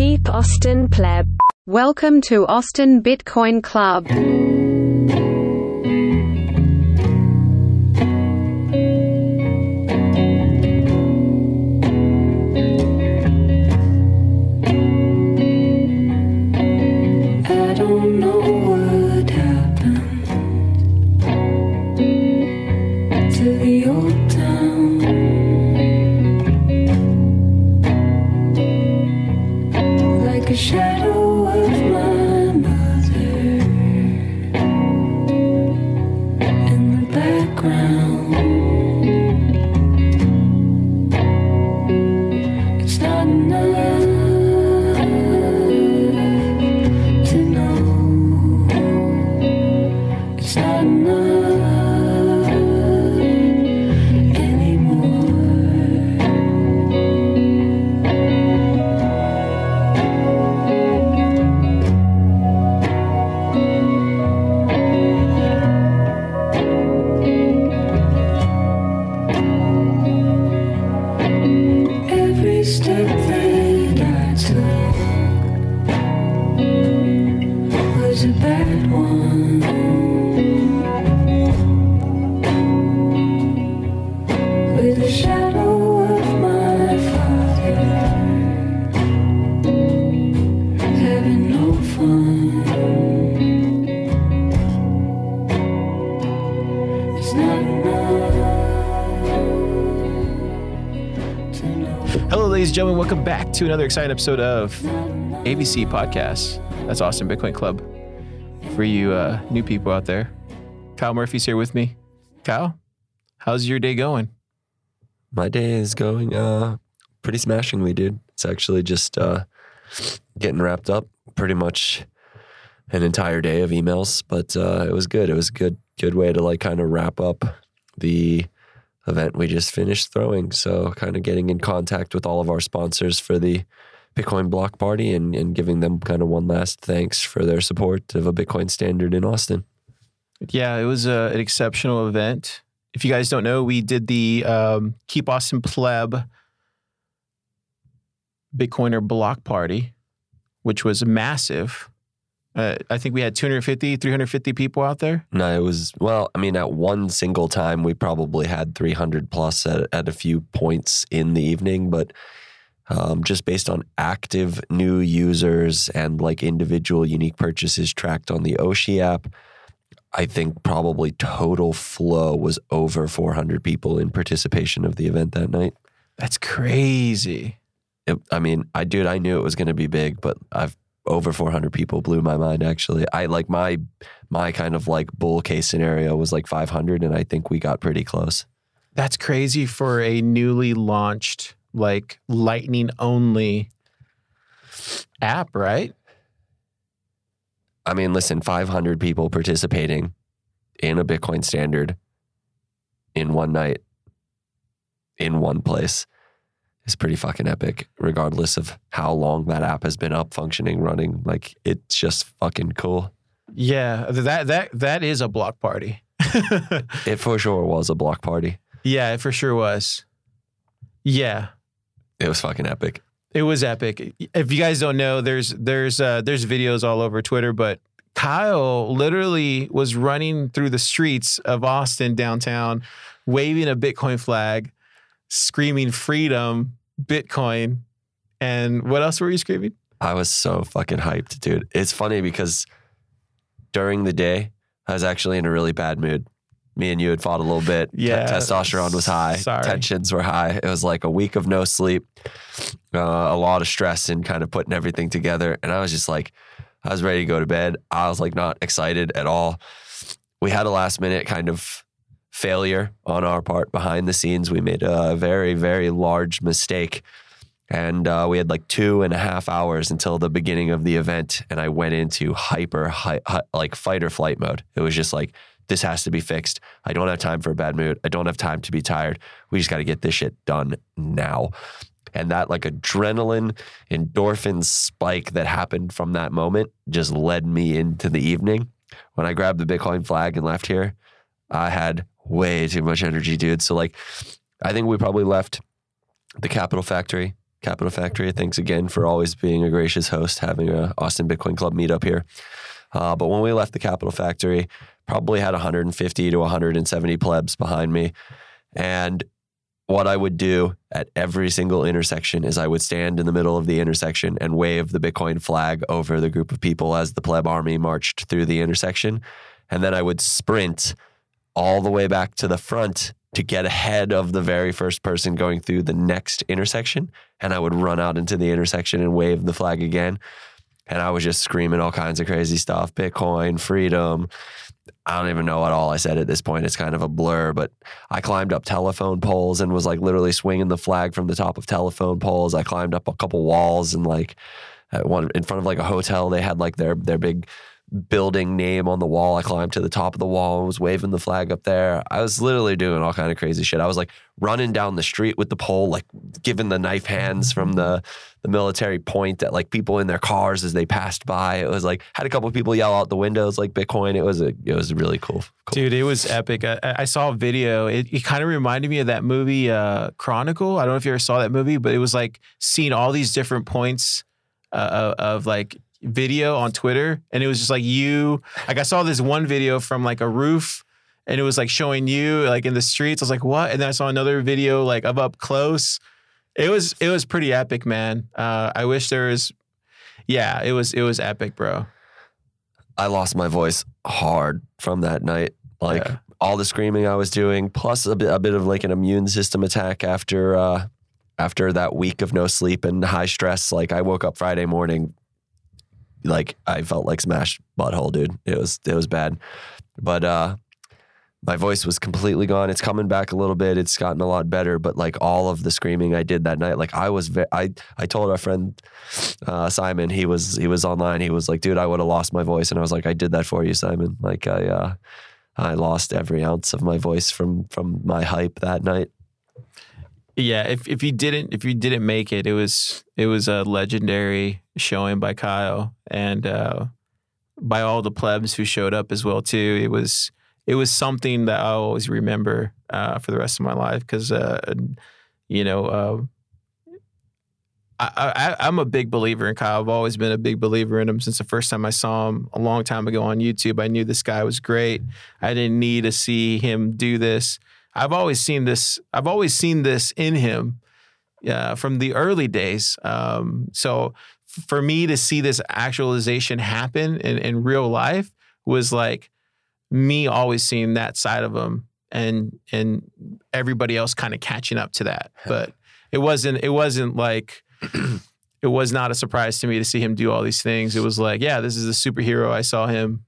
Keep Austin Pleb. Welcome to Austin Bitcoin Club. To another exciting episode of ABC Podcast. That's Austin Bitcoin Club. For you uh, new people out there, Kyle Murphy's here with me. Kyle, how's your day going? My day is going uh pretty smashingly, dude. It's actually just uh getting wrapped up. Pretty much an entire day of emails, but uh it was good. It was a good good way to like kind of wrap up the event we just finished throwing. So kind of getting in contact with all of our sponsors for the Bitcoin block party and, and giving them kind of one last thanks for their support of a Bitcoin standard in Austin. Yeah, it was uh, an exceptional event. If you guys don't know, we did the um, Keep Austin Pleb Bitcoiner block party, which was massive. Uh, I think we had 250, 350 people out there. No, it was well. I mean, at one single time, we probably had 300 plus at, at a few points in the evening, but um, just based on active new users and like individual unique purchases tracked on the Oshi app, I think probably total flow was over 400 people in participation of the event that night. That's crazy. It, I mean, I dude, I knew it was going to be big, but I've over 400 people blew my mind. Actually, I like my my kind of like bull case scenario was like 500, and I think we got pretty close. That's crazy for a newly launched, like lightning only app, right? I mean, listen, 500 people participating in a Bitcoin standard in one night in one place is pretty fucking epic, regardless of how long that app has been up, functioning, running. Like, it's just fucking cool. Yeah, that that that is a block party. It for sure was a block party. yeah, it for sure was. Yeah, It was fucking epic. it was epic. If you guys don't know, there's there's uh, there's videos all over Twitter, but Kyle literally was running through the streets of Austin downtown, waving a Bitcoin flag, screaming "Freedom, Bitcoin," and what else were you screaming? I was so fucking hyped, dude. It's funny because during the day, I was actually in a really bad mood. Me and you had fought a little bit. Yeah, testosterone was high. sorry. Tensions were high. It was like a week of no sleep, uh, a lot of stress and kind of putting everything together. And I was just like, I was ready to go to bed. I was like not excited at all. We had a last minute kind of failure on our part behind the scenes. We made a very, very large mistake. And uh, we had like two and a half hours until the beginning of the event. And I went into hyper, hi, hi, like fight or flight mode. It was just like, this has to be fixed. I don't have time for a bad mood. I don't have time to be tired. We just got to get this shit done now. And that like adrenaline, endorphin spike that happened from that moment just led me into the evening. When I grabbed the Bitcoin flag and left here, I had way too much energy, dude. So like, I think we probably left the Capital Factory Capital Factory. Thanks again for always being a gracious host, having a Austin Bitcoin Club meetup here. Uh, but when we left the Capital Factory, probably had 150 to 170 plebs behind me, and what I would do at every single intersection is I would stand in the middle of the intersection and wave the Bitcoin flag over the group of people as the pleb army marched through the intersection. And then I would sprint all the way back to the front to get ahead of the very first person going through the next intersection. And I would run out into the intersection and wave the flag again. And I was just screaming all kinds of crazy stuff Bitcoin, freedom, I don't even know what all I said at this point. It's kind of a blur, but I climbed up telephone poles and was like literally swinging the flag from the top of telephone poles. I climbed up a couple walls and like one in front of like a hotel, they had like their their big building name on the wall. I climbed to the top of the wall and was waving the flag up there. I was literally doing all kind of crazy shit. I was like running down the street with the pole, like giving the knife hands from the the military point at like people in their cars as they passed by. It was like had a couple people yell out the windows like Bitcoin. It was a it was really cool. cool. Dude, it was epic. I, I saw a video. It, it kind of reminded me of that movie uh, Chronicle. I don't know if you ever saw that movie, but it was like seeing all these different points uh, of, of like video on Twitter, and it was just like you. Like I saw this one video from like a roof, and it was like showing you like in the streets. I was like, what? And then I saw another video like of up close. It was it was pretty epic, man. Uh, I wish there was. Yeah, it was it was epic, bro. I lost my voice hard from that night. Like Yeah. all the screaming I was doing, plus a bit, a bit of like an immune system attack after uh, after that week of no sleep and high stress. Like I woke up Friday morning, like I felt like smashed butthole, dude. It was it was bad, but uh, my voice was completely gone. It's coming back a little bit. It's gotten a lot better, but like all of the screaming I did that night, like I was, ve- I I told our friend uh, Simon, he was he was online. He was like, dude, I would have lost my voice, and I was like, I did that for you, Simon. Like I uh, I lost every ounce of my voice from from my hype that night. Yeah, if if you didn't if you didn't make it, it was it was a legendary showing by Kyle and uh, by all the plebs who showed up as well too. It was it was something that I always remember uh, for the rest of my life because uh, you know uh, I, I I'm a big believer in Kyle. I've always been a big believer in him since the first time I saw him a long time ago on YouTube. I knew this guy was great. I didn't need to see him do this. I've always seen this. I've always seen this in him uh, from the early days. Um, so for me to see this actualization happen in, in real life was like me always seeing that side of him and and everybody else kind of catching up to that. But it wasn't. It wasn't like. It was not a surprise to me to see him do all these things. It was like, yeah, this is a superhero. I saw him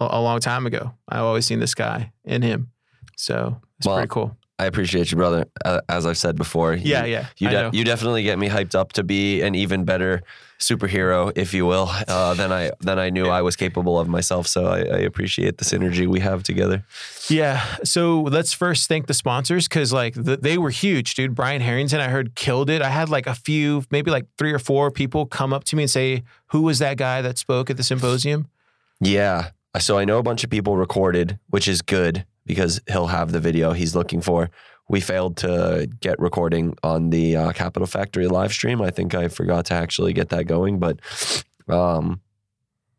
a, a long time ago. I've always seen this guy in him. So it's Well, pretty cool. I appreciate you, brother. Uh, as I've said before, you- Yeah, yeah. You, de- you definitely get me hyped up to be an even better superhero, if you will, uh, than I than I knew I was capable of myself. So I, I appreciate the synergy we have together. Yeah. So let's first thank the sponsors because like the, they were huge, dude. Brian Harrington, I heard killed it. I had like a few, maybe like three or four people come up to me and say, "Who was that guy that spoke at the symposium?" Yeah. So I know a bunch of people recorded, which is good because he'll have the video he's looking for. We failed to get recording on the uh, Capital Factory live stream. I think I forgot to actually get that going, but um,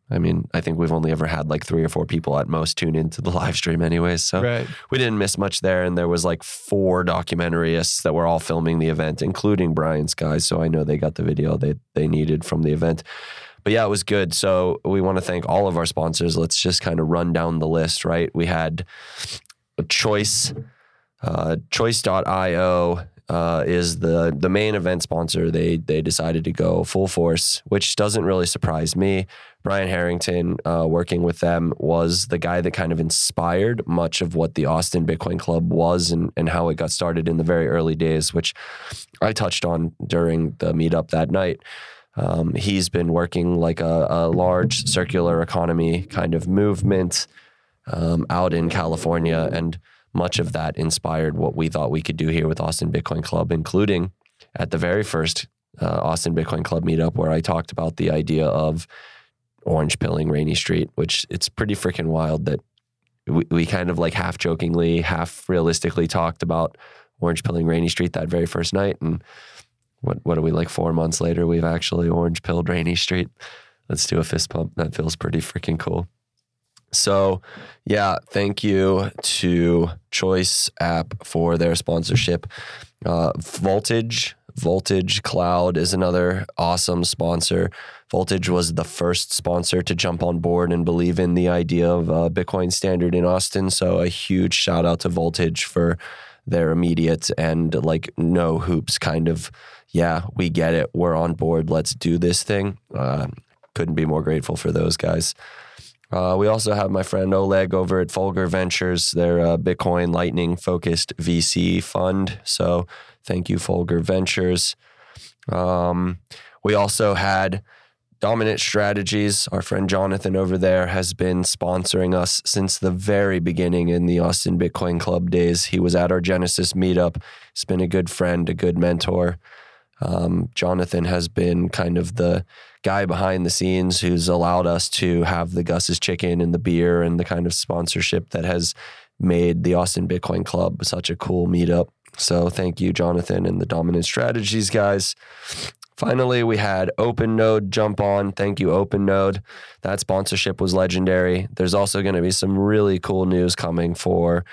I mean, I think we've only ever had like three or four people at most tune into the live stream, anyways. So Right. we didn't miss much there, and there was like four documentarists that were all filming the event, including Brian's guys. So I know they got the video they they needed from the event. But yeah, it was good. So we want to thank all of our sponsors. Let's just kind of run down the list, right? We had Choice, uh, Choice.io uh, is the the main event sponsor. They they decided to go full force, which doesn't really surprise me. Brian Harrington, uh, working with them, was the guy that kind of inspired much of what the Austin Bitcoin Club was and, and how it got started in the very early days, which I touched on during the meetup that night. Um, he's been working like a, a large circular economy kind of movement um, out in California. And much of that inspired what we thought we could do here with Austin Bitcoin Club, including at the very first uh, Austin Bitcoin Club meetup where I talked about the idea of orange pilling Rainey Street, which it's pretty freaking wild that we, we kind of like half jokingly, half realistically talked about orange pilling Rainey Street that very first night. And what what are we like four months later? We've actually orange pilled Rainey Street. Let's do a fist pump. That feels pretty freaking cool. So, yeah, thank you to Choice App for their sponsorship. Uh, Voltage, Voltage Cloud is another awesome sponsor. Voltage was the first sponsor to jump on board and believe in the idea of Bitcoin standard in Austin. So, a huge shout out to Voltage for their immediate and like no hoops kind of, yeah, we get it. We're on board. Let's do this thing. Uh, couldn't be more grateful for those guys. Uh, we also have my friend Oleg over at Fulgur Ventures. They're a Bitcoin Lightning focused VC fund. So thank you, Fulgur Ventures. Um, we also had Dominant Strategies. Our friend Jonathan over there has been sponsoring us since the very beginning in the Austin Bitcoin Club days. He was at our Genesis meetup. He's been a good friend, a good mentor. Um, Jonathan has been kind of the guy behind the scenes who's allowed us to have the Gus's chicken and the beer and the kind of sponsorship that has made the Austin Bitcoin Club such a cool meetup. So thank you, Jonathan, and the Dominant Strategies guys. Finally, we had OpenNode jump on. Thank you, OpenNode. That sponsorship was legendary. There's also going to be some really cool news coming for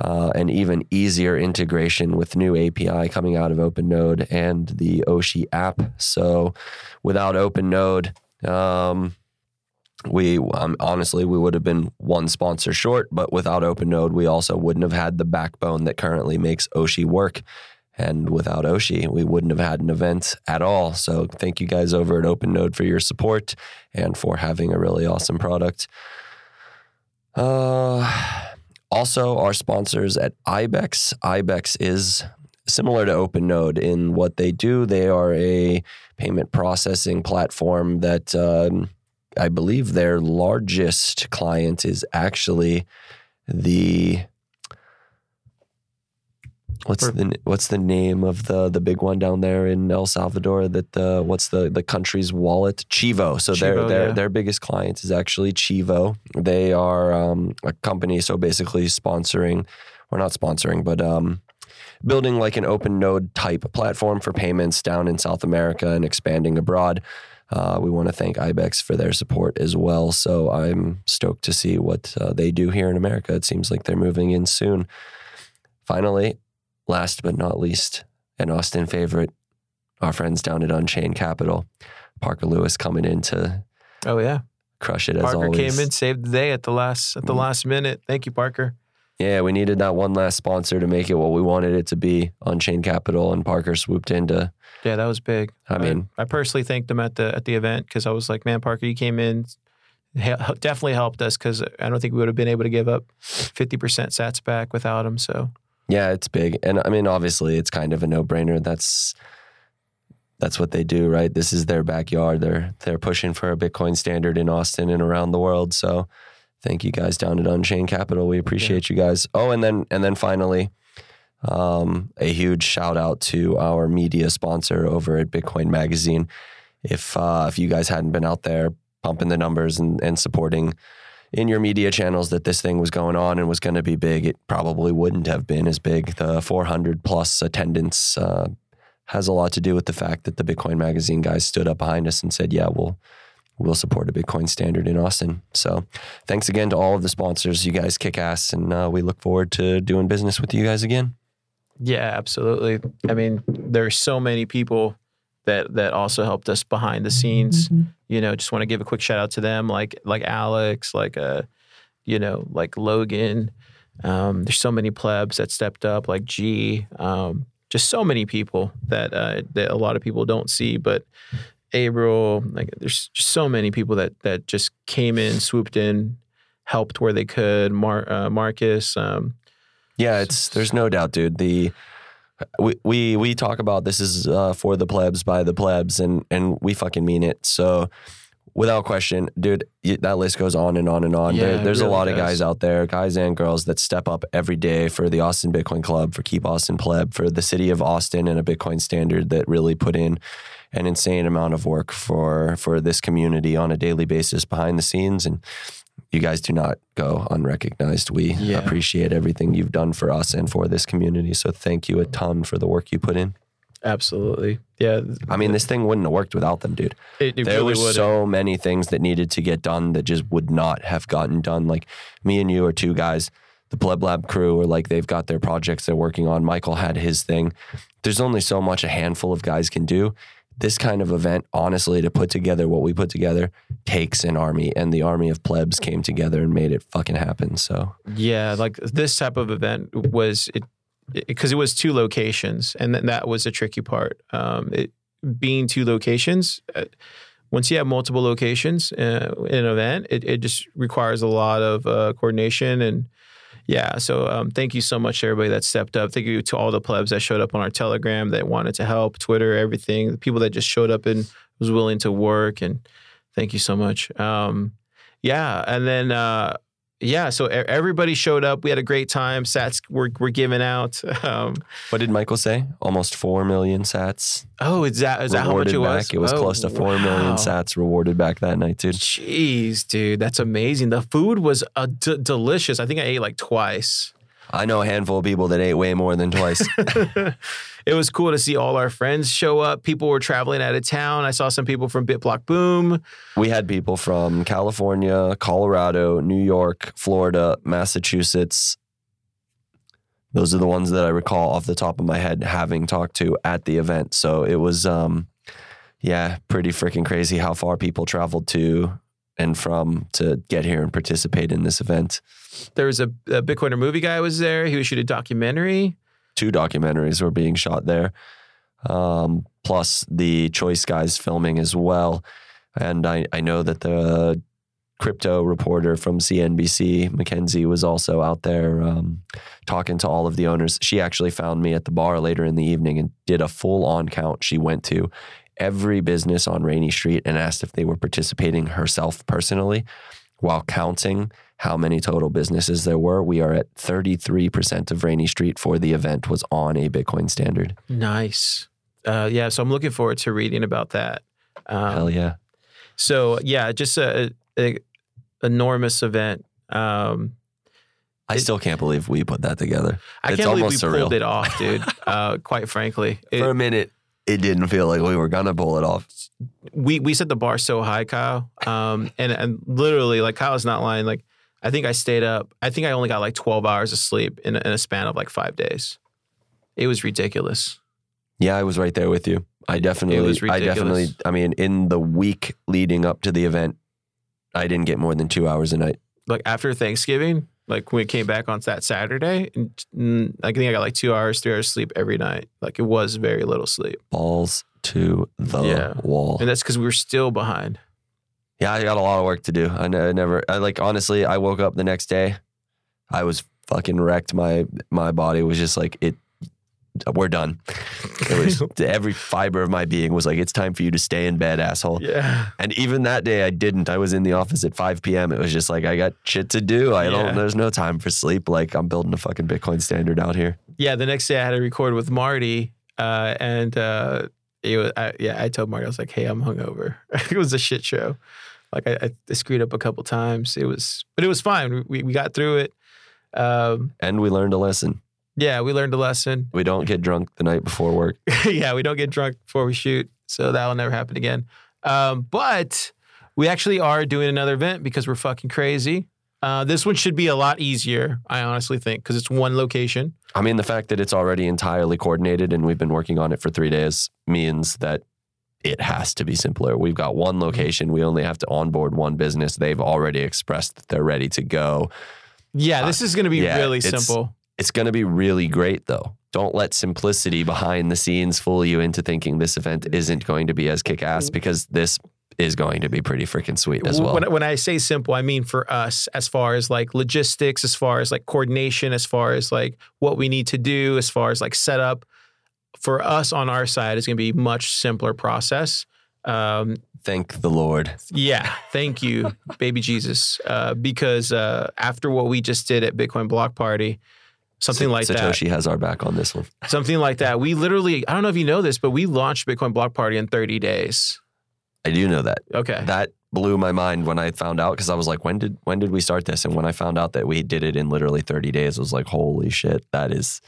uh, an even easier integration with new API coming out of OpenNode and the Oshi app. So, without OpenNode, um, we um, honestly we would have been one sponsor short, but without OpenNode, we also wouldn't have had the backbone that currently makes Oshi work. And without Oshi, we wouldn't have had an event at all. So thank you guys over at OpenNode for your support and for having a really awesome product. Uh, also, our sponsors at IBEX. IBEX is similar to OpenNode in what they do. They are a payment processing platform that um, I believe their largest client is actually the what's For- the what's the name of the the big one down there in El Salvador that the what's the the country's wallet Chivo so their their yeah. their biggest client is actually Chivo they are um, a company so basically sponsoring or not sponsoring but um, building like an open node type platform for payments down in South America and expanding abroad uh, we want to thank IBEX for their support as well. So I'm stoked to see what uh, they do here in America. It seems like they're moving in soon. Finally, last but not least, an Austin favorite, our friends down at Unchained Capital, Parker Lewis coming in to Oh yeah, crush it as Parker always. came in, saved the day at the last at the Mm. last minute. Thank you, Parker. Yeah, we needed that one last sponsor to make it what we wanted it to be. Unchained Capital and Parker swooped in to. Yeah, that was big. I mean, I, personally thanked him at the at the event because I was like, man, Parker, you came in, definitely helped us because I don't think we would have been able to give up fifty percent Sats back without him. So Yeah, it's big. And I mean, obviously, it's kind of a no-brainer. That's that's what they do, right? This is their backyard. They're they're pushing for a Bitcoin standard in Austin and around the world. So, thank you guys down at Unchained Capital. We appreciate you guys. Oh, and then and then finally, um, a huge shout out to our media sponsor over at Bitcoin Magazine. If uh, if you guys hadn't been out there pumping the numbers and, and supporting in your media channels that this thing was going on and was going to be big, it probably wouldn't have been as big. The 400 plus attendance uh, has a lot to do with the fact that the Bitcoin Magazine guys stood up behind us and said, "Yeah, we'll we'll support a Bitcoin standard in Austin." So, thanks again to all of the sponsors. You guys kick ass, and uh, we look forward to doing business with you guys again. yeah, absolutely. I mean, there's so many people that that also helped us behind the scenes. You know, just want to give a quick shout out to them, like like Alex, like uh, you know, like Logan. Um, there's so many plebs that stepped up, like G. Um, just so many people that uh, that a lot of people don't see, but April, like there's so many people that that just came in, swooped in, helped where they could. Mar- uh, Marcus, um, Yeah, it's there's no doubt, dude. The we we we talk about this is uh, for the plebs by the plebs, and and we fucking mean it. So. Without question, dude, that list goes on and on and on. Yeah, there, there's a really lot of guys out there, guys and girls, that step up every day for the Austin Bitcoin Club, for Keep Austin Pleb, for the city of Austin and a Bitcoin standard that really put in an insane amount of work for for this community on a daily basis behind the scenes. And you guys do not go unrecognized. We Yeah. appreciate everything you've done for us and for this community. So thank you a ton for the work you put in. Absolutely. Yeah. I mean, this thing wouldn't have worked without them, dude. it, it there really were so many things that needed to get done that just would not have gotten done. Like me and you are two guys. The Pleb Lab crew are like they've got their projects they're working on. Michael had his thing. There's only so much a handful of guys can do. This kind of event, honestly, to put together what we put together takes an army, and the army of plebs came together and made it fucking happen. So Yeah, like this type of event was it because it, was two locations, and then that was a tricky part. Um, it being two locations. Uh, once you have multiple locations uh, in an event, it, it just requires a lot of uh, coordination and yeah. So um, thank you so much to everybody that stepped up. Thank you to all the plebs that showed up on our Telegram that wanted to help, Twitter, everything. The people that just showed up and was willing to work and thank you so much. Um, yeah, and then uh, yeah, so everybody showed up. We had a great time. Sats were were given out. Um, what did Michael say? Almost four million sats oh, is that is that how much it was? It was Oh, close to four million wow. sats rewarded back that night, dude. Jeez, dude, that's amazing. The food was uh, d- delicious. I think I ate like twice. I know a handful of people that ate way more than twice. it was cool to see all our friends show up. People were traveling out of town. I saw some people from BitBlock Boom. we had people from California, Colorado, New York, Florida, Massachusetts. Those are the ones that I recall off the top of my head having talked to at the event. So it was, um, yeah, pretty freaking crazy how far people traveled to and from to get here and participate in this event. There was a, a Bitcoiner movie guy was there. He was shooting a documentary. Two documentaries were being shot there, um, plus the Choice guys filming as well. And I, I know that the crypto reporter from CNBC, Mackenzie, was also out there um, talking to all of the owners. She actually found me at the bar later in the evening and did a full on count. She went to every business on Rainey Street and asked if they were participating herself personally while counting how many total businesses there were. We are at 33% of Rainey Street for the event was on a Bitcoin standard. Nice. Uh, yeah, so I'm looking forward to reading about that. Um, Hell yeah. So yeah, just a, a enormous event. Um, I still can't believe we put that together. I It's can't believe we almost pulled surreal. it off, dude. uh, quite frankly, It- For a minute, it didn't feel like we were gonna pull it off. we we set the bar so high, Kyle. Um, and and literally, like Kyle's not lying. Like I think I stayed up. I think I only got like 12 hours of sleep in a, in a span of like five days. It was ridiculous. Yeah, I was right there with you. I definitely, was I definitely. I mean, in the week leading up to the event, I didn't get more than two hours a night. Like after Thanksgiving, like when we came back on that Saturday, and I think I got like two hours, three hours sleep every night. Like it was very little sleep, Balls to the Yeah. wall. and that's because we were still behind. Yeah, I got a lot of work to do. I, never, I like, honestly, I woke up the next day, I was fucking wrecked. My my body was just like it. We're done. It was every fiber of my being was like, it's time for you to stay in bed, asshole. Yeah. And even that day, I didn't. I was in the office at 5 p.m. It was just like I got shit to do. I Yeah. don't. There's no time for sleep. Like I'm building a fucking Bitcoin standard out here. yeah, the next day I had to record with Marty, uh, and uh, it was, I, yeah, I told Marty I was like, "Hey, I'm hungover." it was a shit show. Like I, I screwed up a couple times. It was, but it was fine. We we got through it. Um, And we learned a lesson. yeah, we learned a lesson. We don't get drunk the night before work. yeah, we don't get drunk before we shoot, so that will never happen again. Um, but we actually are doing another event because we're fucking crazy. Uh, this one should be a lot easier, I honestly think, because it's one location. I mean, the fact that it's already entirely coordinated and we've been working on it for three days means that it has to be simpler. We've got one mm-hmm. location. We only have to onboard one business. They've already expressed that they're ready to go. Yeah, uh, this is going to be yeah, really it's- simple. It's going to be really great, though. Don't let simplicity behind the scenes fool you into thinking this event isn't going to be as kick ass mm. because this is going to be pretty freaking sweet as well. When, when I say simple, I mean for us, as far as like logistics, as far as like coordination, as far as like what we need to do, as far as like setup. For us on our side, it's going to be much simpler process. Um, Thank the Lord. yeah, thank you, baby Jesus, uh, because uh, after what we just did at Bitcoin Block Party, something like that, Satoshi has our back on this one. something like that, we literally, I don't know if you know this, but we launched Bitcoin Block Party in 30 days. I do know that. Okay. That blew my mind when I found out because I was like, when did when did we start this? And when I found out that we did it in literally 30 days, I was like, holy shit, that is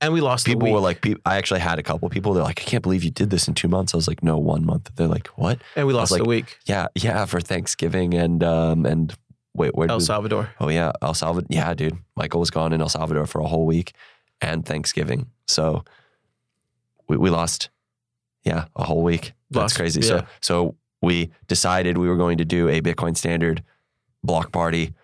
and we lost. people a week. were like, I actually had a couple people. They're like, I can't believe you did this in two months. I was like, no, one month. They're like, what? and we lost like, a week. Yeah, yeah, for Thanksgiving and um and wait, where? El did we- Salvador. Oh yeah, El Salvador. Yeah, dude, Michael was gone in El Salvador for a whole week and Thanksgiving. So we we lost, yeah, a whole week. That's crazy. yeah. So so we decided we were going to do a Bitcoin Standard block party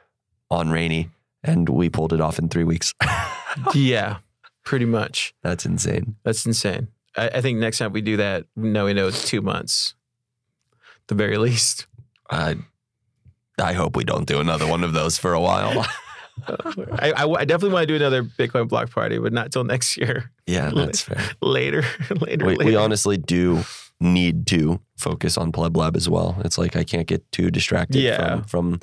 on Rainey, and we pulled it off in three weeks. yeah, pretty much. That's insane. That's insane. I, I think next time we do that, no, we know it's two months, the very least. I I hope we don't do another one of those for a while. I, I, I definitely want to do another Bitcoin block party, but not till next year. yeah, that's fair. Later, later, We, later. we honestly do need to focus on Pleb Lab as well. It's like I can't get too distracted Yeah. from, from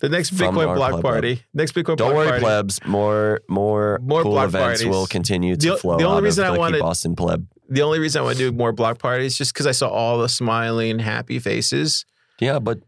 the next Bitcoin block party. Next Bitcoin Don't block worry, party. plebs. More more More cool block events parties. will continue to The- flow the only reason I wanted- Keep pleb. The only reason I want to do more block parties just because I saw all the smiling, happy faces. Yeah, but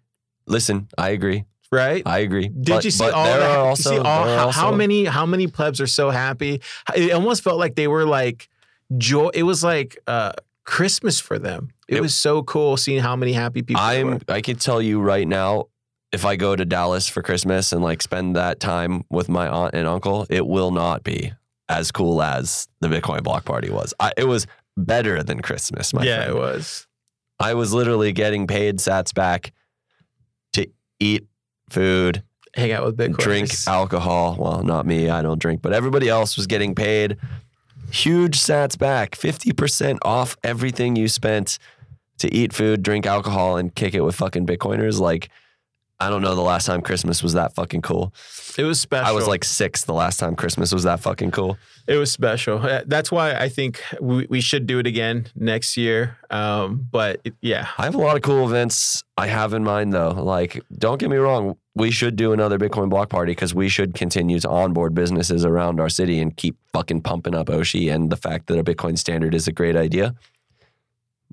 listen, I agree. Right? I agree. Did But- you see all there that? also, you see all, there are how, how many how many plebs are so happy? It almost felt like they were like joy. It was like uh, Christmas for them. It, It- was so cool seeing how many happy people. I'm were. I can tell you right now, if I go to Dallas for Christmas and like spend that time with my aunt and uncle, it will not be as cool as the Bitcoin block party was. I, it was better than Christmas, my yeah, friend. it was. I was literally getting paid sats back to eat food, Hang out with Bitcoin. drink alcohol. Well, not me, I don't drink, but everybody else was getting paid huge sats back, 50% off everything you spent to eat food, drink alcohol, and kick it with fucking Bitcoiners. Like, I don't know the last time Christmas was that fucking cool. It was special. I was like six the last time Christmas was that fucking cool. It was special. Uh, That's why I think we, we should do it again next year. Um, but it- yeah, I have a lot of cool events I have in mind though. Like, don't get me wrong, we should do another Bitcoin block party because we should continue to onboard businesses around our city and keep fucking pumping up Oshi. And the fact that a Bitcoin standard is a great idea.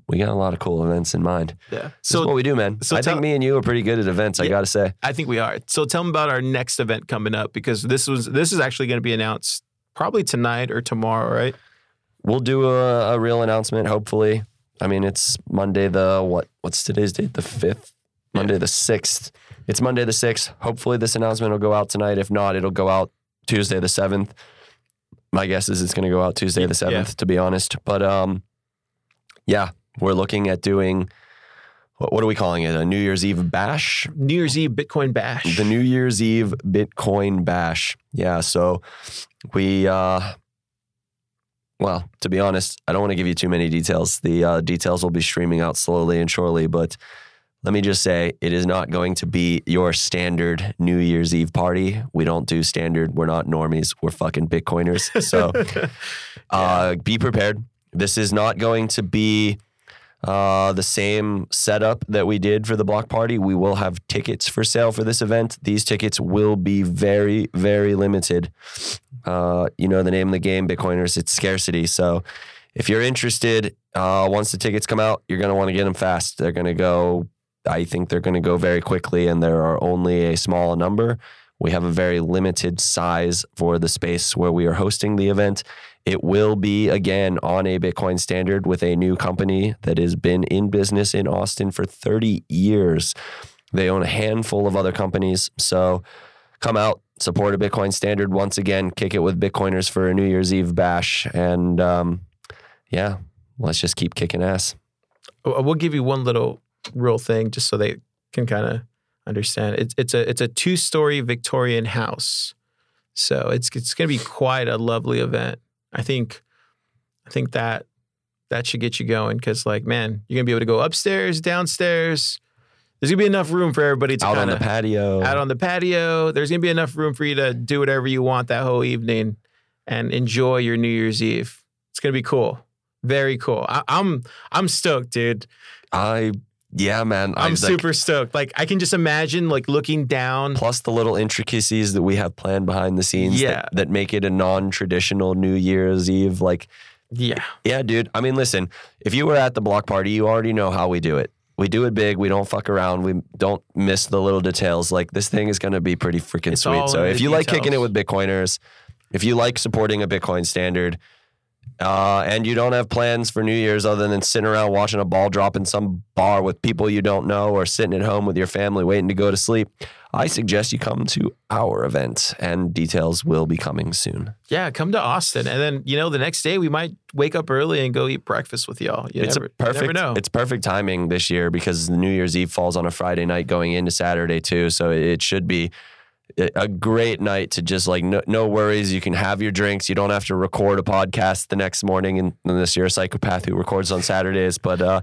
We got a lot of cool events in mind. yeah. So what we do, man. so I tell- think me and you are pretty good at events. I gotta say. I think we are. So tell them about our next event coming up because this was this is actually going to be announced probably tonight or tomorrow, right? We'll do a, a real announcement. Hopefully, I mean it's Monday the what? What's today's date? The fifth. Monday the sixth. It's Monday the sixth. Hopefully, this announcement will go out tonight. If not, it'll go out Tuesday the seventh. My guess is it's going to go out Tuesday the seventh. To be honest, but um, yeah, we're looking at doing. What, what are we calling it? A New Year's Eve bash. New Year's Eve Bitcoin Bash. The New Year's Eve Bitcoin Bash. Yeah. So we, uh, well, to be honest, I don't want to give you too many details. The uh, details will be streaming out slowly and surely, but let me just say it is not going to be your standard New Year's Eve party. We don't do standard. We're not normies. We're fucking Bitcoiners. So uh, be prepared. This is not going to be uh, the same setup that we did for the block party. We will have tickets for sale for this event. These tickets will be very, very limited. Uh, you know the name of the game, Bitcoiners. It's scarcity. So if you're interested, uh, once the tickets come out, you're going to want to get them fast. They're going to go. I think they're going to go very quickly, and there are only a small number. We have a very limited size for the space where we are hosting the event. It will be again on a Bitcoin standard with a new company that has been in business in Austin for 30 years. They own a handful of other companies. So come out, support a Bitcoin standard once again, kick it with Bitcoiners for a New Year's Eve bash. And um, yeah, let's just keep kicking ass. We'll give you one little real thing just so they can kind of understand. It's it's a it's a two story Victorian house, so it's it's going to be quite a lovely event. I think I think that that should get you going because like man, you're gonna be able to go upstairs, downstairs. There's gonna be enough room for everybody to Out on the patio. out on the patio. There's gonna be enough room for you to do whatever you want that whole evening and enjoy your New Year's Eve. It's gonna be cool. Very cool. I, I'm I'm stoked, dude. I, yeah, man. I, I'm like, super stoked. Like I can just imagine like looking down. plus the little intricacies that we have planned behind the scenes Yeah. that, that make it a non-traditional New Year's Eve. Like, Yeah. yeah, dude. I mean, listen, if you were at the block party, you already know how we do it. We do it big. We don't fuck around. We don't miss the little details. Like this thing is going to be pretty freaking It's sweet. So if you like kicking it with Bitcoiners, if you like supporting a Bitcoin standard, uh, and you don't have plans for New Year's other than sitting around watching a ball drop in some bar with people you don't know or sitting at home with your family waiting to go to sleep, I suggest you come to our event and details will be coming soon. Yeah, come to Austin, and then you know the next day we might wake up early and go eat breakfast with y'all. You it's never, a perfect never know. it's perfect timing this year because the New Year's Eve falls on a Friday night going into Saturday too. So it should be a great night to just like no, no worries. You can have your drinks. You don't have to record a podcast the next morning and unless you're a psychopath who records on Saturdays. But uh,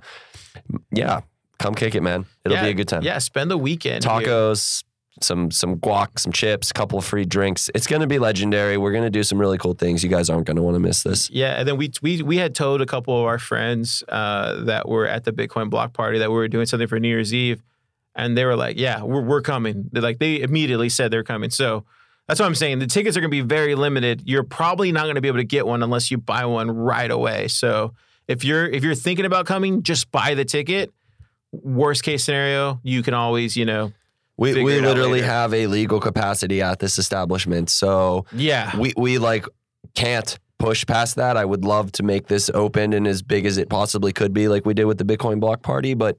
yeah, come kick it, man. It'll Yeah, be a good time. Yeah, spend the weekend. here. Tacos, some some guac, some chips, a couple of free drinks. It's gonna be legendary. We're gonna do some really cool things. You guys aren't gonna want to miss this. Yeah, and then we we we had told a couple of our friends uh, that were at the Bitcoin block party that we were doing something for New Year's Eve, and they were like, "Yeah, we're we're coming." They like they immediately said they're coming. So that's what I'm saying. The tickets are going to be very limited. You're probably not going to be able to get one unless you buy one right away. So if you're if you're thinking about coming, just buy the ticket. Worst case scenario, you can always you know We we literally have a legal capacity at this establishment, so yeah we we like can't push past that. I would love to make this open and as big as it possibly could be, like we did with the Bitcoin block party, but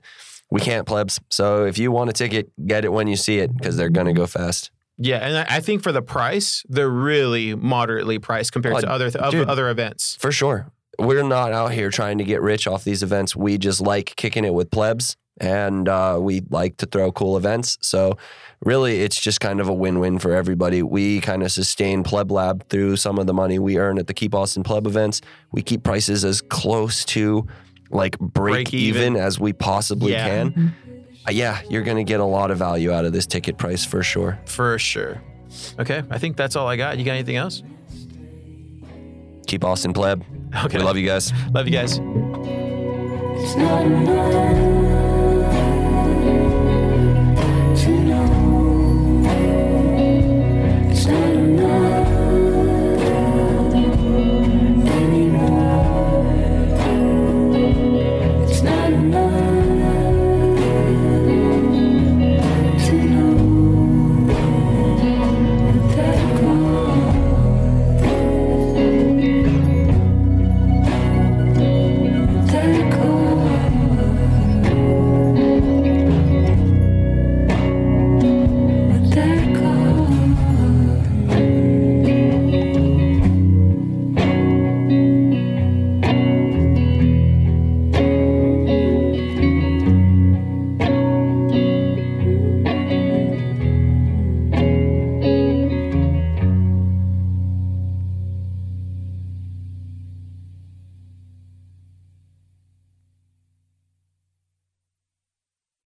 we can't plebs. So if you want a ticket, get it when you see it because they're gonna go fast. yeah, and I think for the price, they're really moderately priced compared Oh, to other th- dude. other events. For sure. We're not out here trying to get rich off these events. We just like kicking it with plebs and uh, we like to throw cool events. So, really, it's just kind of a win win for everybody. We kind of sustain Pleb Lab through some of the money we earn at the Keep Austin Pleb events. We keep prices as close to like break, Break even. even. as we possibly Yeah. can. Uh, yeah, you're going to get a lot of value out of this ticket price for sure. For sure. Okay, I think that's all I got. You got anything else? Keep Austin Pleb. Okay. We love you guys. Love you guys. It's not enough.